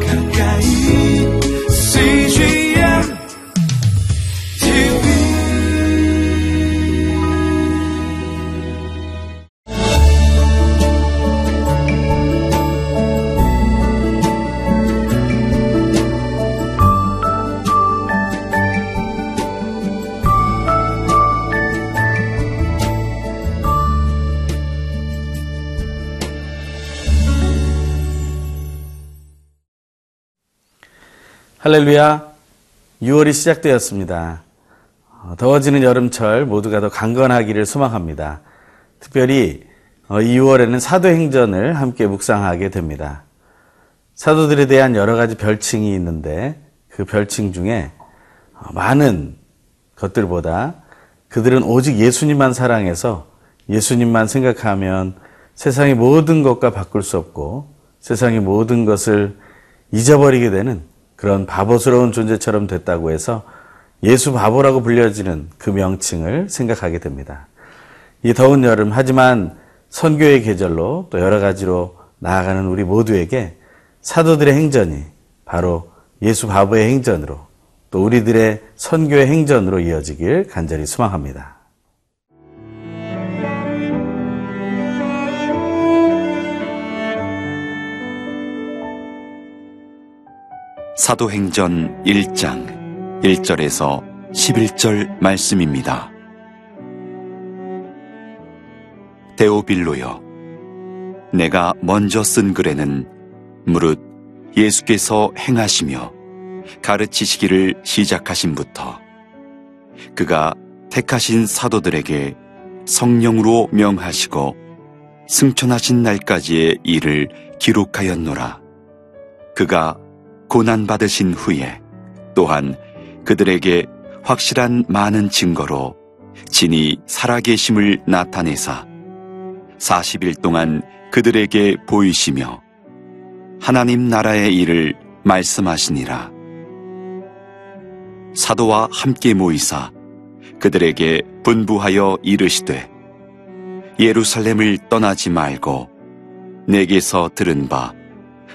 가까 할렐루야. 6월이 시작되었습니다. 어, 더워지는 여름철 모두가 더 강건하기를 소망합니다. 특별히 어, 이 6월에는 사도행전을 함께 묵상하게 됩니다. 사도들에 대한 여러 가지 별칭이 있는데 그 별칭 중에 어, 많은 것들보다 그들은 오직 예수님만 사랑해서 예수님만 생각하면 세상의 모든 것과 바꿀 수 없고 세상의 모든 것을 잊어버리게 되는 그런 바보스러운 존재처럼 됐다고 해서 예수 바보라고 불려지는 그 명칭을 생각하게 됩니다. 이 더운 여름 하지만 선교의 계절로 또 여러 가지로 나아가는 우리 모두에게 사도들의 행전이 바로 예수 바보의 행전으로 또 우리들의 선교의 행전으로 이어지길 간절히 소망합니다. 사도행전 1장 1절에서 11절 말씀입니다. 데오빌로여, 내가 먼저 쓴 글에는 무릇 예수께서 행하시며 가르치시기를 시작하신부터 그가 택하신 사도들에게 성령으로 명하시고 승천하신 날까지의 일을 기록하였노라. 그가 고난받으신 후에 또한 그들에게 확실한 많은 증거로 진이 살아계심을 나타내사 40일 동안 그들에게 보이시며 하나님 나라의 일을 말씀하시니라. 사도와 함께 모이사 그들에게 분부하여 이르시되 예루살렘을 떠나지 말고 내게서 들은 바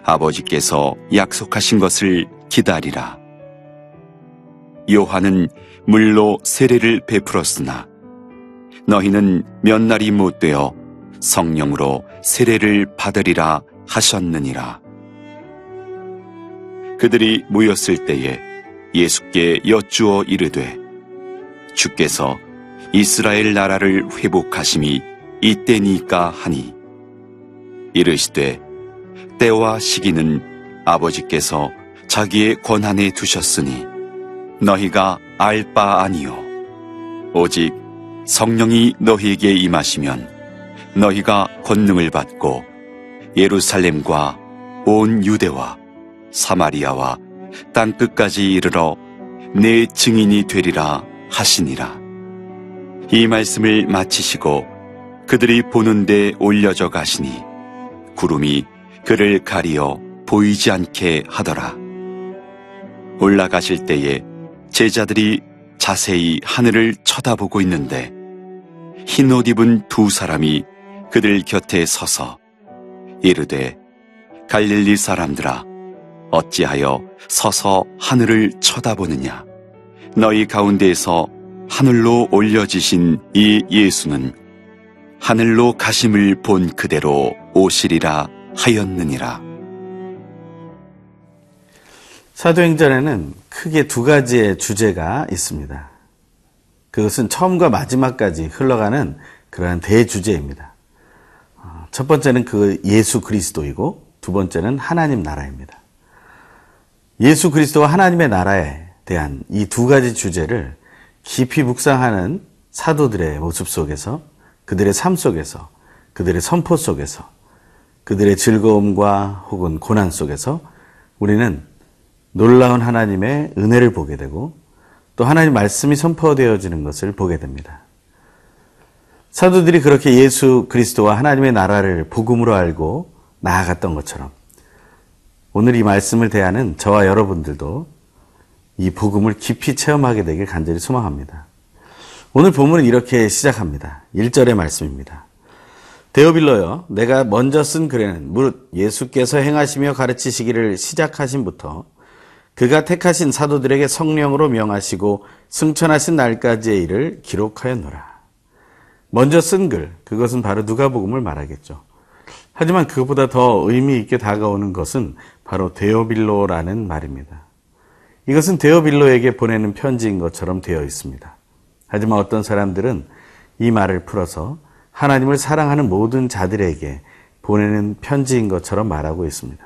아버지께서 약속하신 것을 기다리라. 요한은 물로 세례를 베풀었으나 너희는 몇 날이 못 되어 성령으로 세례를 받으리라 하셨느니라. 그들이 모였을 때에 예수께 여쭈어 이르되 주께서 이스라엘 나라를 회복하심이 이때니까 하니 이르시되 때와 시기는 아버지께서 자기의 권한에 두셨으니 너희가 알 바 아니요. 오직 성령이 너희에게 임하시면 너희가 권능을 받고 예루살렘과 온 유대와 사마리아와 땅 끝까지 이르러 내 증인이 되리라 하시니라. 이 말씀을 마치시고 그들이 보는데 올려져 가시니 구름이 그를 가리어 보이지 않게 하더라. 올라가실 때에 제자들이 자세히 하늘을 쳐다보고 있는데 흰 옷 입은 두 사람이 그들 곁에 서서 이르되 갈릴리 사람들아 어찌하여 서서 하늘을 쳐다보느냐 너희 가운데에서 하늘로 올려지신 이 예수는 하늘로 가심을 본 그대로 오시리라 하였느니라. 사도행전에는 크게 두 가지의 주제가 있습니다. 그것은 처음과 마지막까지 흘러가는 그러한 대주제입니다. 어, 첫 번째는 그 예수 그리스도이고 두 번째는 하나님 나라입니다. 예수 그리스도와 하나님의 나라에 대한 이 두 가지 주제를 깊이 묵상하는 사도들의 모습 속에서 그들의 삶 속에서 그들의 선포 속에서 그들의 즐거움과 혹은 고난 속에서 우리는 놀라운 하나님의 은혜를 보게 되고 또 하나님 말씀이 선포되어지는 것을 보게 됩니다. 사도들이 그렇게 예수 그리스도와 하나님의 나라를 복음으로 알고 나아갔던 것처럼 오늘 이 말씀을 대하는 저와 여러분들도 이 복음을 깊이 체험하게 되길 간절히 소망합니다. 오늘 본문은 이렇게 시작합니다. 1절의 말씀입니다. 데오빌로여, 내가 먼저 쓴 글에는 무릇 예수께서 행하시며 가르치시기를 시작하신부터 그가 택하신 사도들에게 성령으로 명하시고 승천하신 날까지의 일을 기록하였노라. 먼저 쓴 글, 그것은 바로 누가복음을 말하겠죠. 하지만 그것보다 더 의미 있게 다가오는 것은 바로 데오빌로라는 말입니다. 이것은 데오빌로에게 보내는 편지인 것처럼 되어 있습니다. 하지만 어떤 사람들은 이 말을 풀어서 하나님을 사랑하는 모든 자들에게 보내는 편지인 것처럼 말하고 있습니다.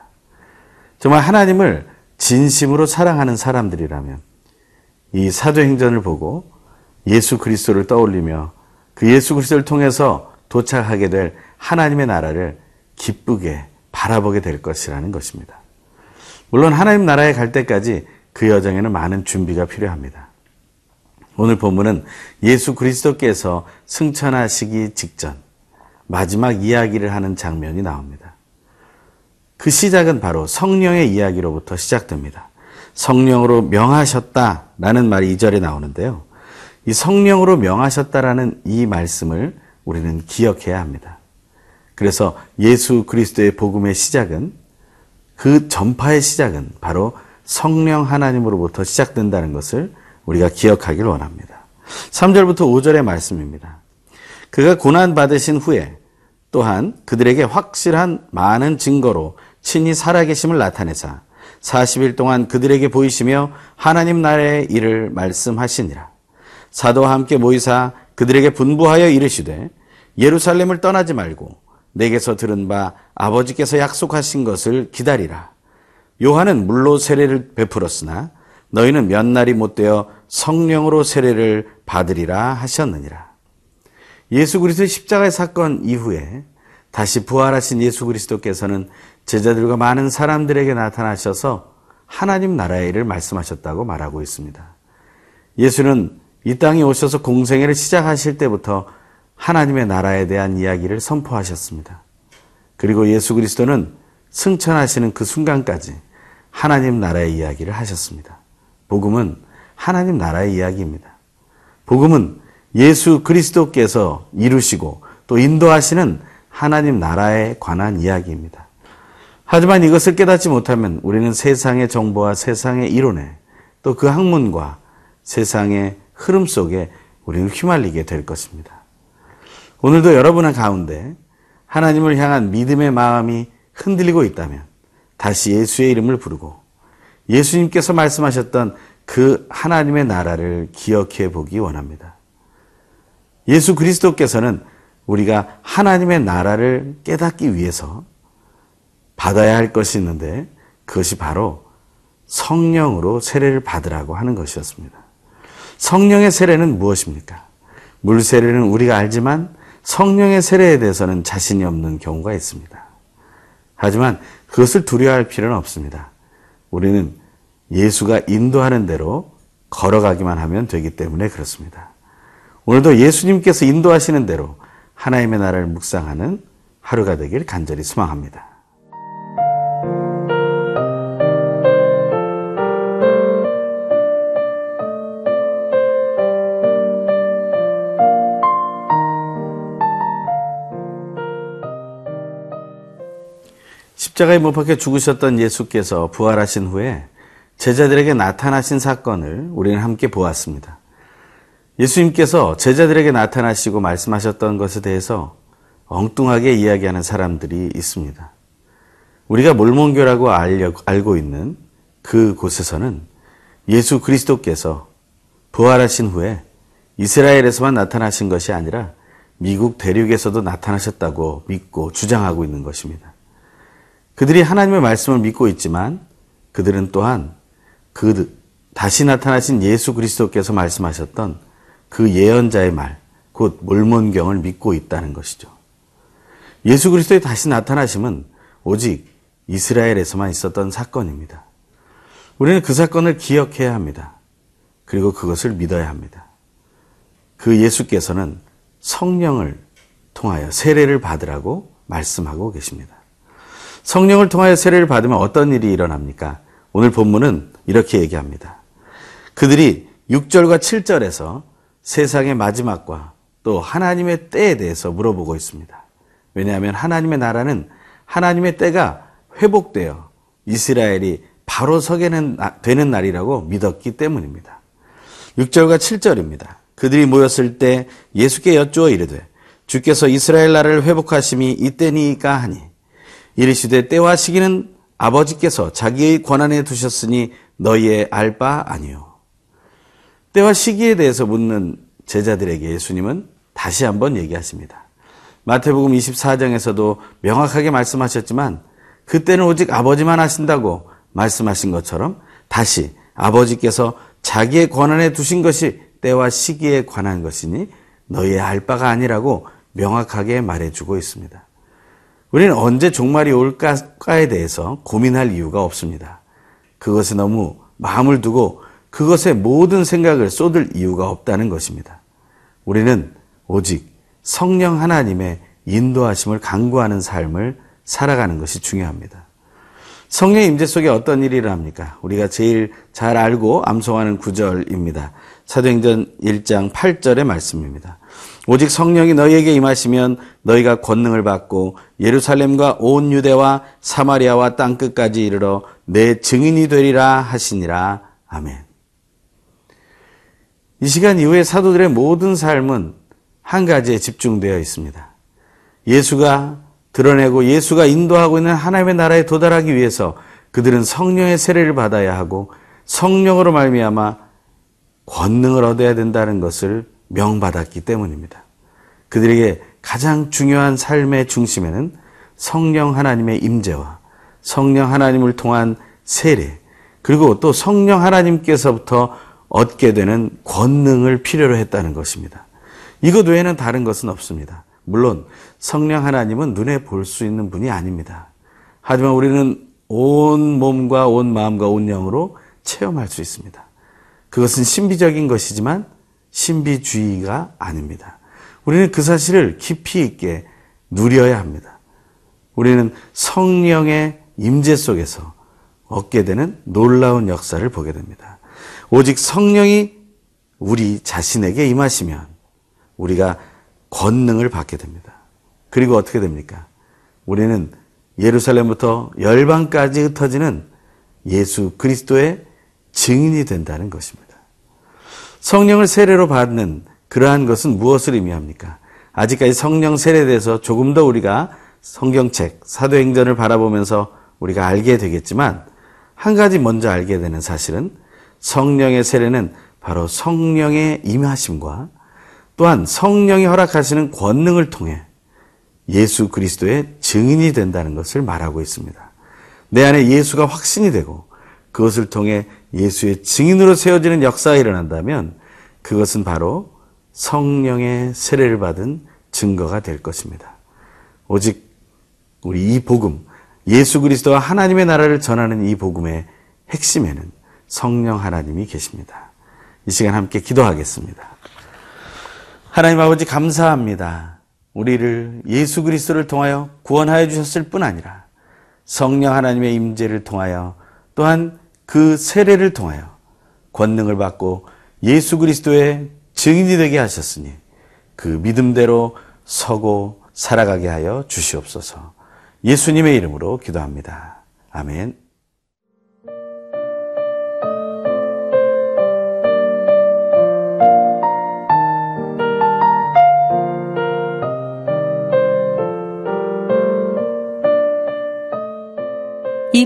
정말 하나님을 진심으로 사랑하는 사람들이라면 이 사도행전을 보고 예수 그리스도를 떠올리며 그 예수 그리스도를 통해서 도착하게 될 하나님의 나라를 기쁘게 바라보게 될 것이라는 것입니다. 물론 하나님 나라에 갈 때까지 그 여정에는 많은 준비가 필요합니다. 오늘 본문은 예수 그리스도께서 승천하시기 직전 마지막 이야기를 하는 장면이 나옵니다. 그 시작은 바로 성령의 이야기로부터 시작됩니다. 성령으로 명하셨다라는 말이 2절에 나오는데요. 이 성령으로 명하셨다라는 이 말씀을 우리는 기억해야 합니다. 그래서 예수 그리스도의 복음의 시작은 그 전파의 시작은 바로 성령 하나님으로부터 시작된다는 것을 우리가 기억하길 원합니다. 3절부터 5절의 말씀입니다. 그가 고난 받으신 후에 또한 그들에게 확실한 많은 증거로 친히 살아계심을 나타내사 40일 동안 그들에게 보이시며 하나님 나라의 일을 말씀하시니라. 사도와 함께 모이사 그들에게 분부하여 이르시되 예루살렘을 떠나지 말고 내게서 들은 바 아버지께서 약속하신 것을 기다리라. 요한은 물로 세례를 베풀었으나 너희는 몇 날이 못되어 성령으로 세례를 받으리라 하셨느니라. 예수 그리스도의 십자가의 사건 이후에 다시 부활하신 예수 그리스도께서는 제자들과 많은 사람들에게 나타나셔서 하나님 나라의 일을 말씀하셨다고 말하고 있습니다. 예수는 이 땅에 오셔서 공생애를 시작하실 때부터 하나님의 나라에 대한 이야기를 선포하셨습니다. 그리고 예수 그리스도는 승천하시는 그 순간까지 하나님 나라의 이야기를 하셨습니다. 복음은 하나님 나라의 이야기입니다. 복음은 예수 그리스도께서 이루시고 또 인도하시는 하나님 나라에 관한 이야기입니다. 하지만 이것을 깨닫지 못하면 우리는 세상의 정보와 세상의 이론에 또 그 학문과 세상의 흐름 속에 우리는 휘말리게 될 것입니다. 오늘도 여러분의 가운데 하나님을 향한 믿음의 마음이 흔들리고 있다면 다시 예수의 이름을 부르고 예수님께서 말씀하셨던 그 하나님의 나라를 기억해 보기 원합니다. 예수 그리스도께서는 우리가 하나님의 나라를 깨닫기 위해서 받아야 할 것이 있는데 그것이 바로 성령으로 세례를 받으라고 하는 것이었습니다. 성령의 세례는 무엇입니까? 물 세례는 우리가 알지만 성령의 세례에 대해서는 자신이 없는 경우가 있습니다. 하지만 그것을 두려워할 필요는 없습니다. 우리는 예수가 인도하는 대로 걸어가기만 하면 되기 때문에 그렇습니다. 오늘도 예수님께서 인도하시는 대로 하나님의 나라를 묵상하는 하루가 되길 간절히 소망합니다. 십자가에 못 박혀 죽으셨던 예수께서 부활하신 후에 제자들에게 나타나신 사건을 우리는 함께 보았습니다. 예수님께서 제자들에게 나타나시고 말씀하셨던 것에 대해서 엉뚱하게 이야기하는 사람들이 있습니다. 우리가 몰몬교라고 알고 있는 그 곳에서는 예수 그리스도께서 부활하신 후에 이스라엘에서만 나타나신 것이 아니라 미국 대륙에서도 나타나셨다고 믿고 주장하고 있는 것입니다. 그들이 하나님의 말씀을 믿고 있지만 그들은 또한 그 다시 나타나신 예수 그리스도께서 말씀하셨던 그 예언자의 말, 곧 몰몬경을 믿고 있다는 것이죠. 예수 그리스도의 다시 나타나심은 오직 이스라엘에서만 있었던 사건입니다. 우리는 그 사건을 기억해야 합니다. 그리고 그것을 믿어야 합니다. 그 예수께서는 성령을 통하여 세례를 받으라고 말씀하고 계십니다. 성령을 통하여 세례를 받으면 어떤 일이 일어납니까? 오늘 본문은 이렇게 얘기합니다. 그들이 6절과 7절에서 세상의 마지막과 또 하나님의 때에 대해서 물어보고 있습니다. 왜냐하면 하나님의 나라는 하나님의 때가 회복되어 이스라엘이 바로 서게 되는 날이라고 믿었기 때문입니다. 6절과 7절입니다. 그들이 모였을 때 예수께 여쭈어 이르되 주께서 이스라엘 나라를 회복하심이 이때니까 하니 이르시되 때와 시기는 아버지께서 자기의 권한에 두셨으니 너희의 알 바 아니요. 때와 시기에 대해서 묻는 제자들에게 예수님은 다시 한번 얘기하십니다. 마태복음 24장에서도 명확하게 말씀하셨지만 그때는 오직 아버지만 하신다고 말씀하신 것처럼 다시 아버지께서 자기의 권한에 두신 것이 때와 시기에 관한 것이니 너희의 알 바가 아니라고 명확하게 말해주고 있습니다. 우리는 언제 종말이 올까에 대해서 고민할 이유가 없습니다. 그것에 너무 마음을 두고 그것에 모든 생각을 쏟을 이유가 없다는 것입니다. 우리는 오직 성령 하나님의 인도하심을 강구하는 삶을 살아가는 것이 중요합니다. 성령의 임재 속에 어떤 일이 일어납니까? 우리가 제일 잘 알고 암송하는 구절입니다. 사도행전 1장 8절의 말씀입니다. 오직 성령이 너희에게 임하시면 너희가 권능을 받고 예루살렘과 온 유대와 사마리아와 땅 끝까지 이르러 내 증인이 되리라 하시니라. 아멘. 이 시간 이후에 사도들의 모든 삶은 한 가지에 집중되어 있습니다. 예수가 드러내고 예수가 인도하고 있는 하나님의 나라에 도달하기 위해서 그들은 성령의 세례를 받아야 하고 성령으로 말미암아 권능을 얻어야 된다는 것을 명받았기 때문입니다. 그들에게 가장 중요한 삶의 중심에는 성령 하나님의 임재와 성령 하나님을 통한 세례 그리고 또 성령 하나님께서부터 얻게 되는 권능을 필요로 했다는 것입니다. 이것 외에는 다른 것은 없습니다. 물론 성령 하나님은 눈에 볼 수 있는 분이 아닙니다. 하지만 우리는 온 몸과 온 마음과 온 영으로 체험할 수 있습니다. 그것은 신비적인 것이지만 신비주의가 아닙니다. 우리는 그 사실을 깊이 있게 누려야 합니다. 우리는 성령의 임재 속에서 얻게 되는 놀라운 역사를 보게 됩니다. 오직 성령이 우리 자신에게 임하시면 우리가 권능을 받게 됩니다. 그리고 어떻게 됩니까? 우리는 예루살렘부터 열방까지 흩어지는 예수 그리스도의 증인이 된다는 것입니다. 성령을 세례로 받는 그러한 것은 무엇을 의미합니까? 아직까지 성령 세례에 대해서 조금 더 우리가 성경책, 사도행전을 바라보면서 우리가 알게 되겠지만 한 가지 먼저 알게 되는 사실은 성령의 세례는 바로 성령의 임하심과 또한 성령이 허락하시는 권능을 통해 예수 그리스도의 증인이 된다는 것을 말하고 있습니다. 내 안에 예수가 확신이 되고 그것을 통해 예수의 증인으로 세워지는 역사가 일어난다면 그것은 바로 성령의 세례를 받은 증거가 될 것입니다. 오직 우리 이 복음, 예수 그리스도와 하나님의 나라를 전하는 이 복음의 핵심에는 성령 하나님이 계십니다. 이 시간 함께 기도하겠습니다. 하나님 아버지 감사합니다. 우리를 예수 그리스도를 통하여 구원하여 주셨을 뿐 아니라 성령 하나님의 임재를 통하여 또한 그 세례를 통하여 권능을 받고 예수 그리스도의 증인이 되게 하셨으니 그 믿음대로 서고 살아가게 하여 주시옵소서. 예수님의 이름으로 기도합니다. 아멘.